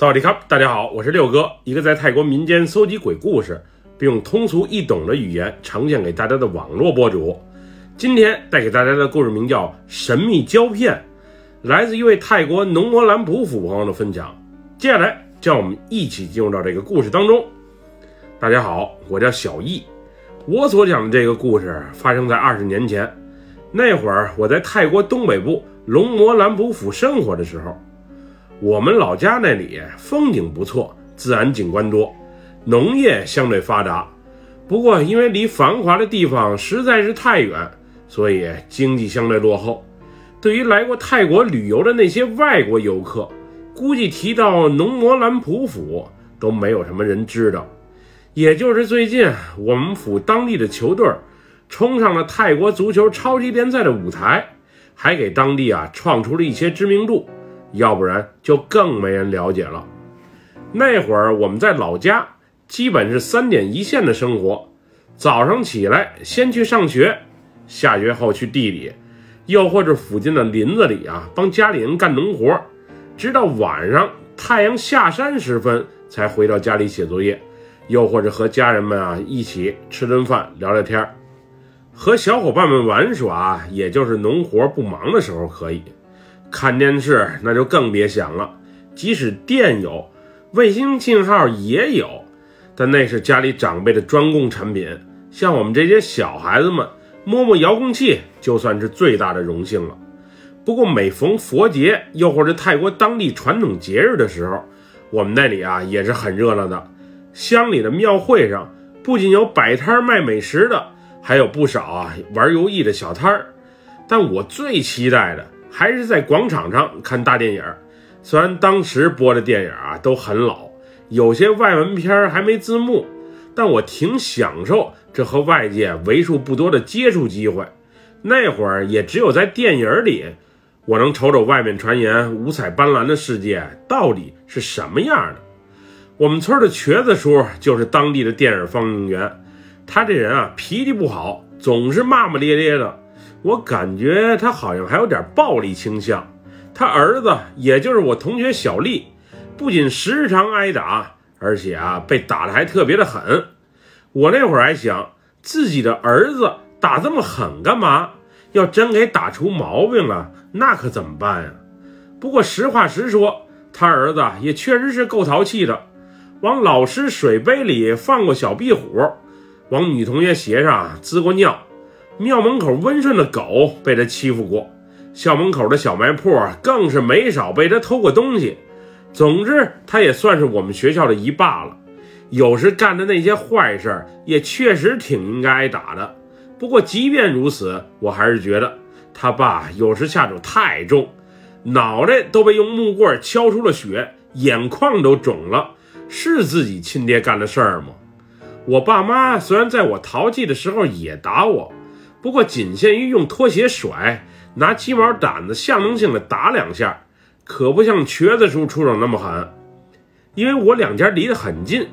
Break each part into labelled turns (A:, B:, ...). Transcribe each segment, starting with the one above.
A: 萨瓦迪卡，大家好，我是六哥，一个在泰国民间搜集鬼故事，并用通俗易懂的语言呈现给大家的网络博主。今天带给大家的故事名叫《神秘胶片》，来自一位泰国农摩兰普府朋友的分享。接下来，让我们一起进入到这个故事当中。大家好，我叫小易，我所讲的这个故事发生在二十年前，那会儿我在泰国东北部龙摩兰普府生活的时候。我们老家那里风景不错，自然景观多，农业相对发达。不过因为离繁华的地方实在是太远，所以经济相对落后。对于来过泰国旅游的那些外国游客，估计提到农摩兰普府都没有什么人知道。也就是最近，我们府当地的球队冲上了泰国足球超级联赛的舞台，还给当地啊创出了一些知名度。要不然就更没人了解了。那会儿我们在老家，基本是三点一线的生活。早上起来先去上学，下学后去地里，又或者附近的林子里啊，帮家里人干农活，直到晚上太阳下山时分才回到家里写作业，又或者和家人们啊一起吃顿饭聊聊天和小伙伴们玩耍，也就是农活不忙的时候可以。看电视那就更别想了，即使电有，卫星信号也有，但那是家里长辈的专供产品。像我们这些小孩子们，摸摸遥控器就算是最大的荣幸了。不过每逢佛节，又或者泰国当地传统节日的时候，我们那里啊也是很热闹的。乡里的庙会上，不仅有摆摊卖美食的，还有不少啊玩游艺的小摊儿。但我最期待的。还是在广场上看大电影，虽然当时播的电影啊都很老，有些外文片还没字幕，但我挺享受这和外界为数不多的接触机会。那会儿也只有在电影里，我能瞅瞅外面传言五彩斑斓的世界到底是什么样的。我们村的瘸子叔就是当地的电影放映员，他这人啊脾气不好，总是骂骂咧咧的。我感觉他好像还有点暴力倾向。他儿子，也就是我同学小丽，不仅时常挨打，而且啊，被打的还特别的狠。我那会儿还想，自己的儿子打这么狠干嘛？要真给打出毛病了，那可怎么办呀？不过实话实说，他儿子也确实是够淘气的，往老师水杯里放过小壁虎，往女同学鞋上滋过尿。庙门口温顺的狗被他欺负过，校门口的小卖铺更是没少被他偷过东西。总之，他也算是我们学校的一霸了。有时干的那些坏事也确实挺应该挨打的。不过，即便如此，我还是觉得他爸有时下手太重，脑袋都被用木棍敲出了血，眼眶都肿了，是自己亲爹干的事儿吗？我爸妈虽然在我淘气的时候也打我。不过仅限于用拖鞋甩，拿鸡毛掸子象征性的打两下，可不像瘸子叔出手那么狠。因为我两家离得很近，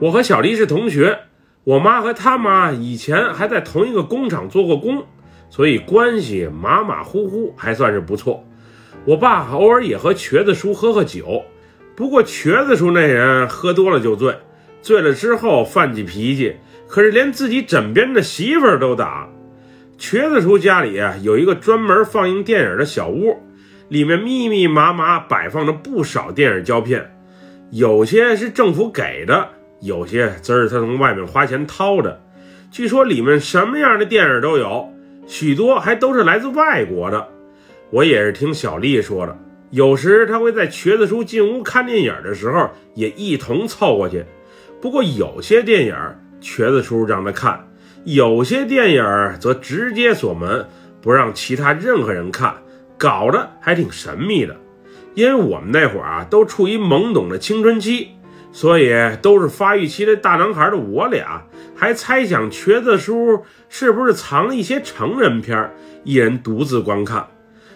A: 我和小丽是同学，我妈和他妈以前还在同一个工厂做过工，所以关系马马虎虎，还算是不错。我爸偶尔也和瘸子叔喝喝酒，不过瘸子叔那人喝多了就醉，醉了之后犯起脾气，可是连自己枕边的媳妇儿都打。瘸子叔家里啊有一个专门放映电影的小屋，里面密密麻麻摆放着不少电影胶片，有些是政府给的，有些则是他从外面花钱掏的。据说里面什么样的电影都有，许多还都是来自外国的。我也是听小丽说的，有时他会在瘸子叔进屋看电影的时候也一同凑过去。不过有些电影，瘸子叔让他看。有些电影则直接锁门，不让其他任何人看，搞得还挺神秘的。因为我们那会儿啊，都处于懵懂的青春期，所以都是发育期的大男孩的我俩，还猜想瘸子叔是不是藏了一些成人片，一人独自观看。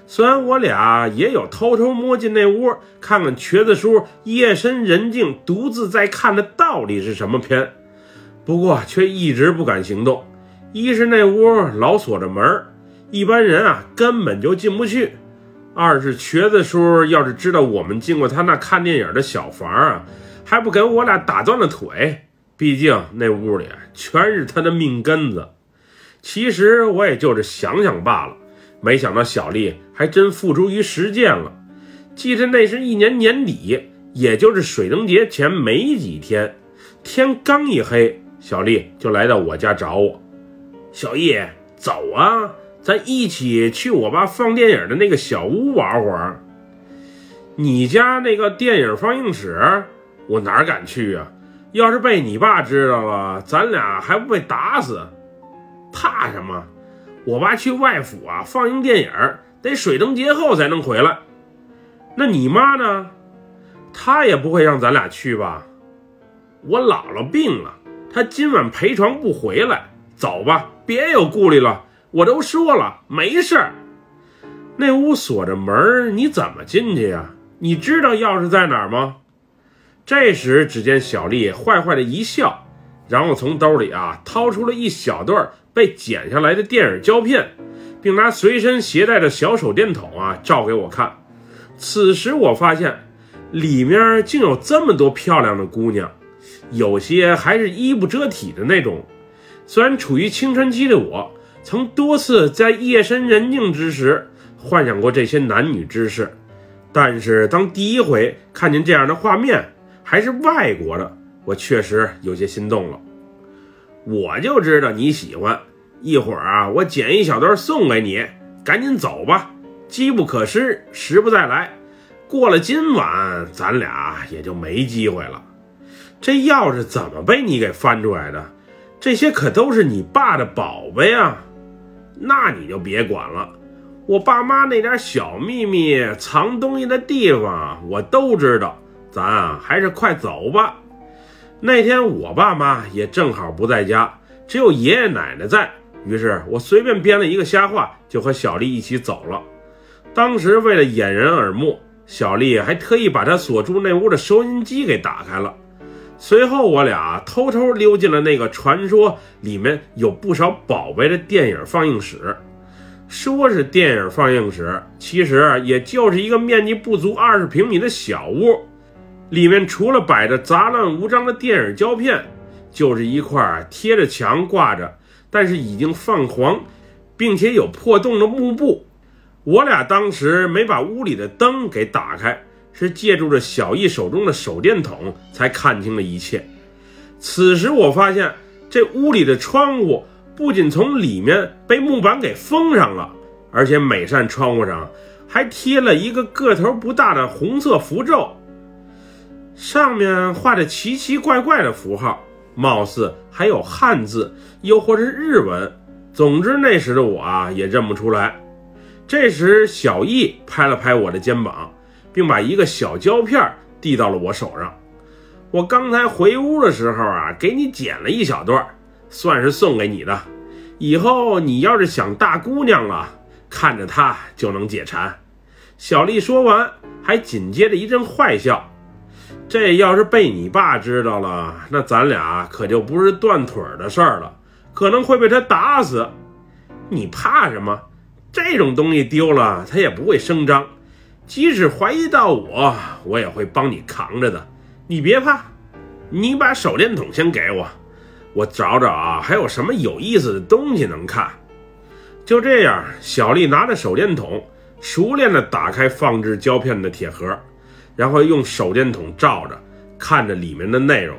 A: 虽然我俩也有偷偷摸进那屋看看瘸子叔夜深人静独自在看的到底是什么片。不过却一直不敢行动，一是那屋老锁着门，一般人啊根本就进不去；二是瘸子叔要是知道我们进过他那看电影的小房啊，还不给我俩打断了腿。毕竟那屋里全是他的命根子。其实我也就是想想罢了，没想到小丽还真付诸于实践了。记得那是一年年底，也就是水灯节前没几天，天刚一黑，小丽就来到我家找我。小叶，走啊，咱一起去我爸放电影的那个小屋玩会儿。你家那个电影放映室，我哪敢去啊？要是被你爸知道了，咱俩还不被打死？怕什么？我爸去外府啊，放映电影得水灯节后才能回来。那你妈呢？她也不会让咱俩去吧？我姥姥病了，他今晚陪床不回来。走吧，别有顾虑了。我都说了，没事儿。那屋锁着门，你怎么进去呀？你知道钥匙在哪儿吗？这时，只见小丽坏坏的一笑，然后从兜里啊掏出了一小段被剪下来的电影胶片，并拿随身携带的小手电筒啊照给我看。此时我发现，里面竟有这么多漂亮的姑娘，有些还是衣不遮体的那种。虽然处于青春期的我，曾多次在夜深人静之时幻想过这些男女之事，但是当第一回看见这样的画面，还是外国的，我确实有些心动了。我就知道你喜欢，一会儿啊，我剪一小段送给你，赶紧走吧。机不可失，时不再来。过了今晚，咱俩也就没机会了。这钥匙怎么被你给翻出来的？这些可都是你爸的宝贝啊！那你就别管了。我爸妈那点小秘密、藏东西的地方，我都知道。咱啊，还是快走吧。那天我爸妈也正好不在家，只有爷爷奶奶在。于是我随便编了一个瞎话，就和小丽一起走了。当时为了掩人耳目，小丽还特意把她锁住那屋的收音机给打开了。随后，我俩偷偷溜进了那个传说里面有不少宝贝的电影放映室。说是电影放映室，其实也就是一个面积不足二十平米的小屋，里面除了摆着杂乱无章的电影胶片，就是一块贴着墙挂着，但是已经泛黄，并且有破洞的幕布。我俩当时没把屋里的灯给打开，是借助着小易手中的手电筒才看清了一切。此时我发现，这屋里的窗户不仅从里面被木板给封上了，而且每扇窗户上还贴了一个个头不大的红色符咒，上面画着奇奇怪怪的符号，貌似还有汉字，又或是日文。总之，那时的我啊，也认不出来。这时，小易拍了拍我的肩膀，并把一个小胶片递到了我手上。我刚才回屋的时候啊，给你剪了一小段，算是送给你的。以后你要是想大姑娘了，看着它就能解馋。小丽说完，还紧接着一阵坏笑。这要是被你爸知道了，那咱俩可就不是断腿的事儿了，可能会被他打死。你怕什么？这种东西丢了，他也不会声张。即使怀疑到我，我也会帮你扛着的。你别怕，你把手电筒先给我，我找找啊，还有什么有意思的东西能看。就这样，小丽拿着手电筒，熟练地打开放置胶片的铁盒，然后用手电筒照着，看着里面的内容。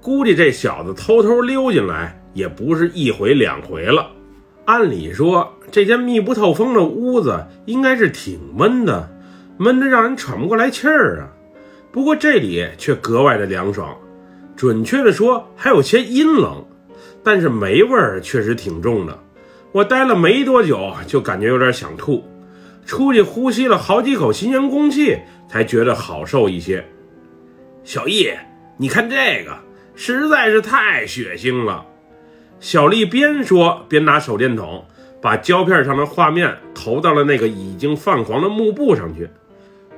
A: 估计这小子偷偷溜进来，也不是一回两回了。按理说，这间密不透风的屋子应该是挺闷的，闷得让人喘不过来气儿啊。不过这里却格外的凉爽，准确的说还有些阴冷，但是霉味儿确实挺重的。我待了没多久，就感觉有点想吐，出去呼吸了好几口新鲜空气，才觉得好受一些。小易，你看这个，实在是太血腥了。小丽边说边拿手电筒，把胶片上的画面投到了那个已经泛黄的幕布上去。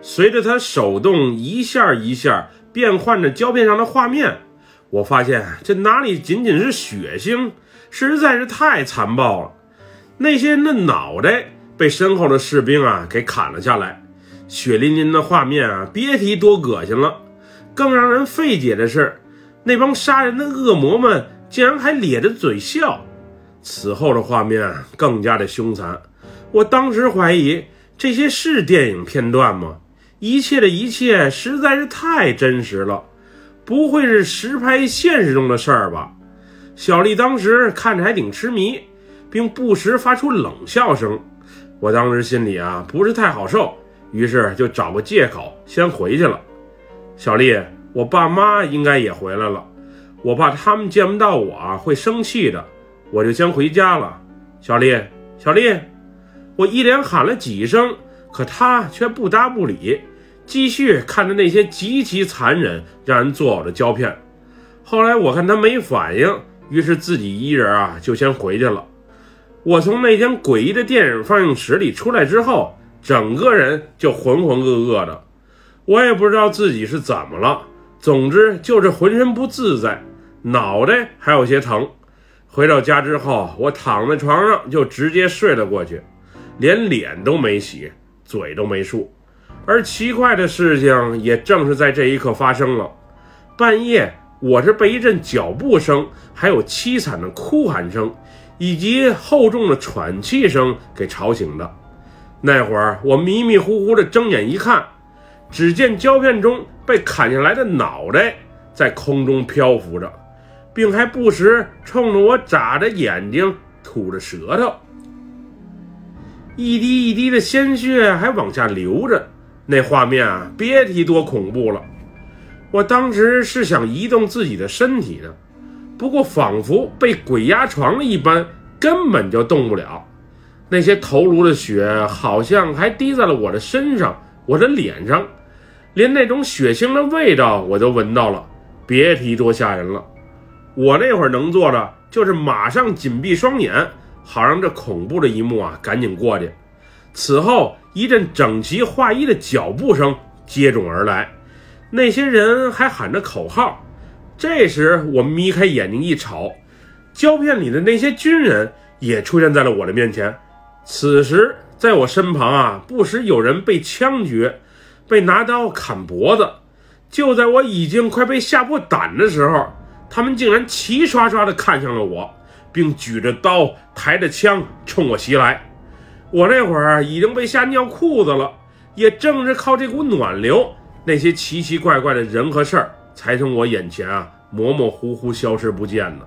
A: 随着他手动一下一下变换着胶片上的画面，我发现这哪里仅仅是血腥，实在是太残暴了。那些人的脑袋被身后的士兵啊给砍了下来，血淋淋的画面啊，别提多恶心了。更让人费解的是，那帮杀人的恶魔们竟然还咧着嘴笑。此后的画面更加的凶残，我当时怀疑这些是电影片段吗？一切的一切实在是太真实了，不会是实拍现实中的事儿吧？小丽当时看着还挺痴迷，并不时发出冷笑声。我当时心里啊不是太好受，于是就找个借口先回去了。小丽，我爸妈应该也回来了，我怕他们见不到我会生气的。我就先回家了，小丽，小丽，我一连喊了几声，可他却不搭不理，继续看着那些极其残忍、让人作呕的胶片。后来我看他没反应，于是自己一人啊就先回去了。我从那间诡异的电影放映室里出来之后，整个人就浑浑噩噩的，我也不知道自己是怎么了，总之就是浑身不自在，脑袋还有些疼。回到家之后，我躺在床上就直接睡了过去，连脸都没洗，嘴都没漱。而奇怪的事情也正是在这一刻发生了。半夜，我是被一阵脚步声，还有凄惨的哭喊声，以及厚重的喘气声给吵醒的。那会儿，我迷迷糊糊的睁眼一看，只见胶片中被砍下来的脑袋在空中漂浮着。并还不时冲着我眨着眼睛、吐着舌头，一滴一滴的鲜血还往下流着，那画面啊，别提多恐怖了。我当时是想移动自己的身体的，不过仿佛被鬼压床了一般，根本就动不了。那些头颅的血好像还滴在了我的身上、我的脸上，连那种血腥的味道我都闻到了，别提多吓人了。我那会儿能做的就是马上紧闭双眼，好让这恐怖的一幕啊赶紧过去。此后一阵整齐划一的脚步声接踵而来，那些人还喊着口号。这时我眯开眼睛一瞅，胶片里的那些军人也出现在了我的面前。此时在我身旁啊，不时有人被枪决，被拿刀砍脖子。就在我已经快被吓破胆的时候。他们竟然齐刷刷地看向了我，并举着刀、抬着枪冲我袭来。我那会儿已经被吓尿裤子了，也正是靠这股暖流，那些奇奇怪怪的人和事儿才从我眼前啊模模糊糊消失不见的。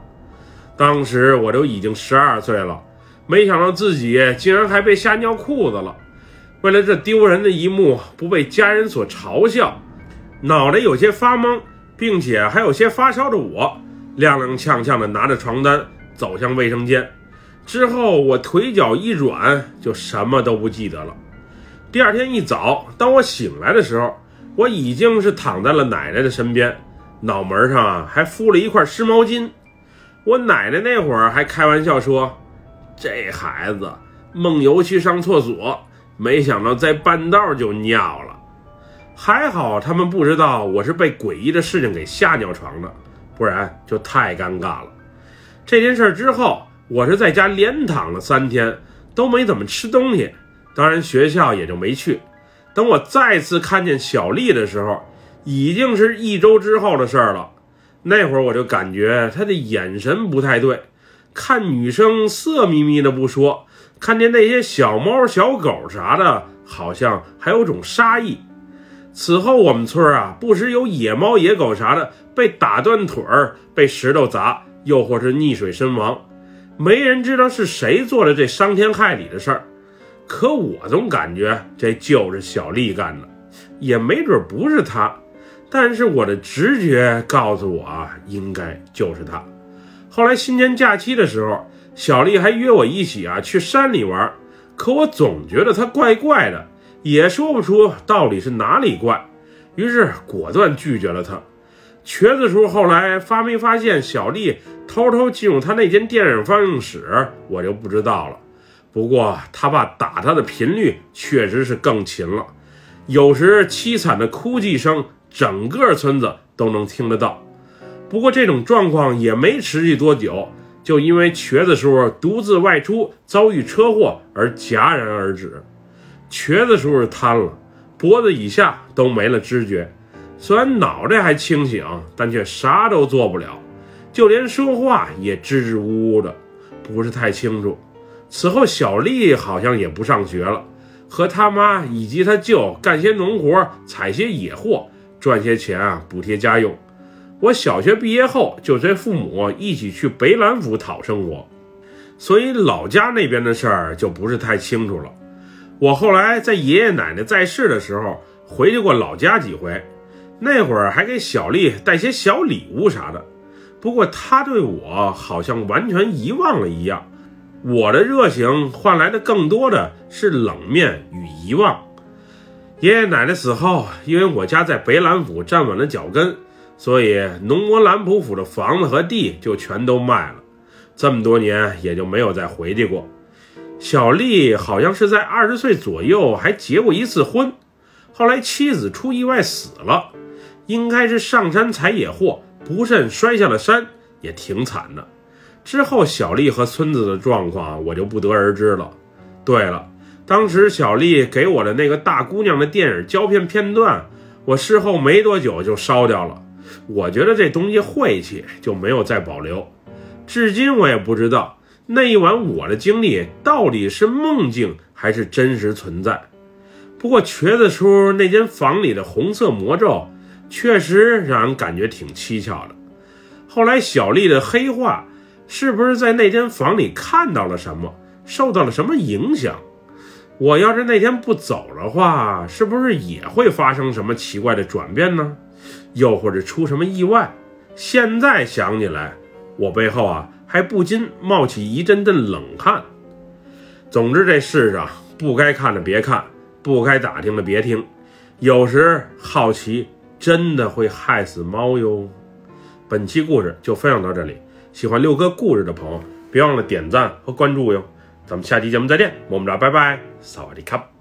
A: 当时我都已经十二岁了，没想到自己竟然还被吓尿裤子了。为了这丢人的一幕不被家人所嘲笑，脑袋有些发懵。并且还有些发烧的我，踉踉跄跄地拿着床单走向卫生间，之后我腿脚一软，就什么都不记得了。第二天一早，当我醒来的时候，我已经是躺在了奶奶的身边，脑门上还敷了一块湿毛巾。我奶奶那会儿还开玩笑说：“这孩子梦游去上厕所，没想到在半道就尿了。”还好他们不知道我是被诡异的事情给吓尿床的，不然就太尴尬了。这件事之后，我是在家连躺了三天，都没怎么吃东西，当然学校也就没去。等我再次看见小丽的时候，已经是一周之后的事儿了。那会儿我就感觉她的眼神不太对，看女生色眯眯的不说，看见那些小猫小狗啥的，好像还有种杀意。此后，我们村啊，不时有野猫、野狗啥的被打断腿儿、被石头砸，又或是溺水身亡。没人知道是谁做的这伤天害理的事儿，可我总感觉这就是小丽干的，也没准不是她。但是我的直觉告诉我啊，应该就是她。后来新年假期的时候，小丽还约我一起啊去山里玩，可我总觉得她怪怪的。也说不出到底是哪里怪，于是果断拒绝了她。瘸子叔后来发没发现小丽偷偷进入他那间电影放映室，我就不知道了。不过他爸打他的频率确实是更勤了，有时凄惨的哭泣声，整个村子都能听得到。不过这种状况也没持续多久，就因为瘸子叔独自外出遭遇车祸而戛然而止。瘸子叔瘫了，脖子以下都没了知觉，虽然脑袋还清醒，但却啥都做不了，就连说话也支支吾吾的，不是太清楚。此后，小丽好像也不上学了，和他妈以及他舅干些农活，采些野货，赚些钱啊，补贴家用。我小学毕业后就随父母一起去北兰府讨生活，所以老家那边的事儿就不是太清楚了。我后来在爷爷奶奶在世的时候回去过老家几回，那会儿还给小丽带些小礼物啥的。不过她对我好像完全遗忘了一样，我的热情换来的更多的是冷面与遗忘。爷爷奶奶死后，因为我家在北兰府站稳了脚跟。所以，农魔兰普府的房子和地就全都卖了，这么多年也就没有再回去过。小丽好像是在二十岁左右还结过一次婚，后来妻子出意外死了，应该是上山采野货不慎摔下了山，也挺惨的。之后小丽和村子的状况我就不得而知了。对了，当时小丽给我的那个大姑娘的电影胶片片段，我事后没多久就烧掉了。我觉得这东西晦气，就没有再保留。至今我也不知道那一晚我的经历到底是梦境还是真实存在。不过瘸子叔那间房里的红色魔咒，确实让人感觉挺蹊跷的。后来小丽的黑化，是不是在那间房里看到了什么，受到了什么影响？我要是那天不走的话，是不是也会发生什么奇怪的转变呢？又或者出什么意外？现在想起来，我背后啊还不禁冒起一阵阵冷汗。总之，这世上不该看的别看，不该打听的别听。有时好奇真的会害死猫哟。本期故事就分享到这里，喜欢六哥故事的朋友，别忘了点赞和关注哟。咱们下期节目再见，么么哒，拜拜，萨瓦迪卡。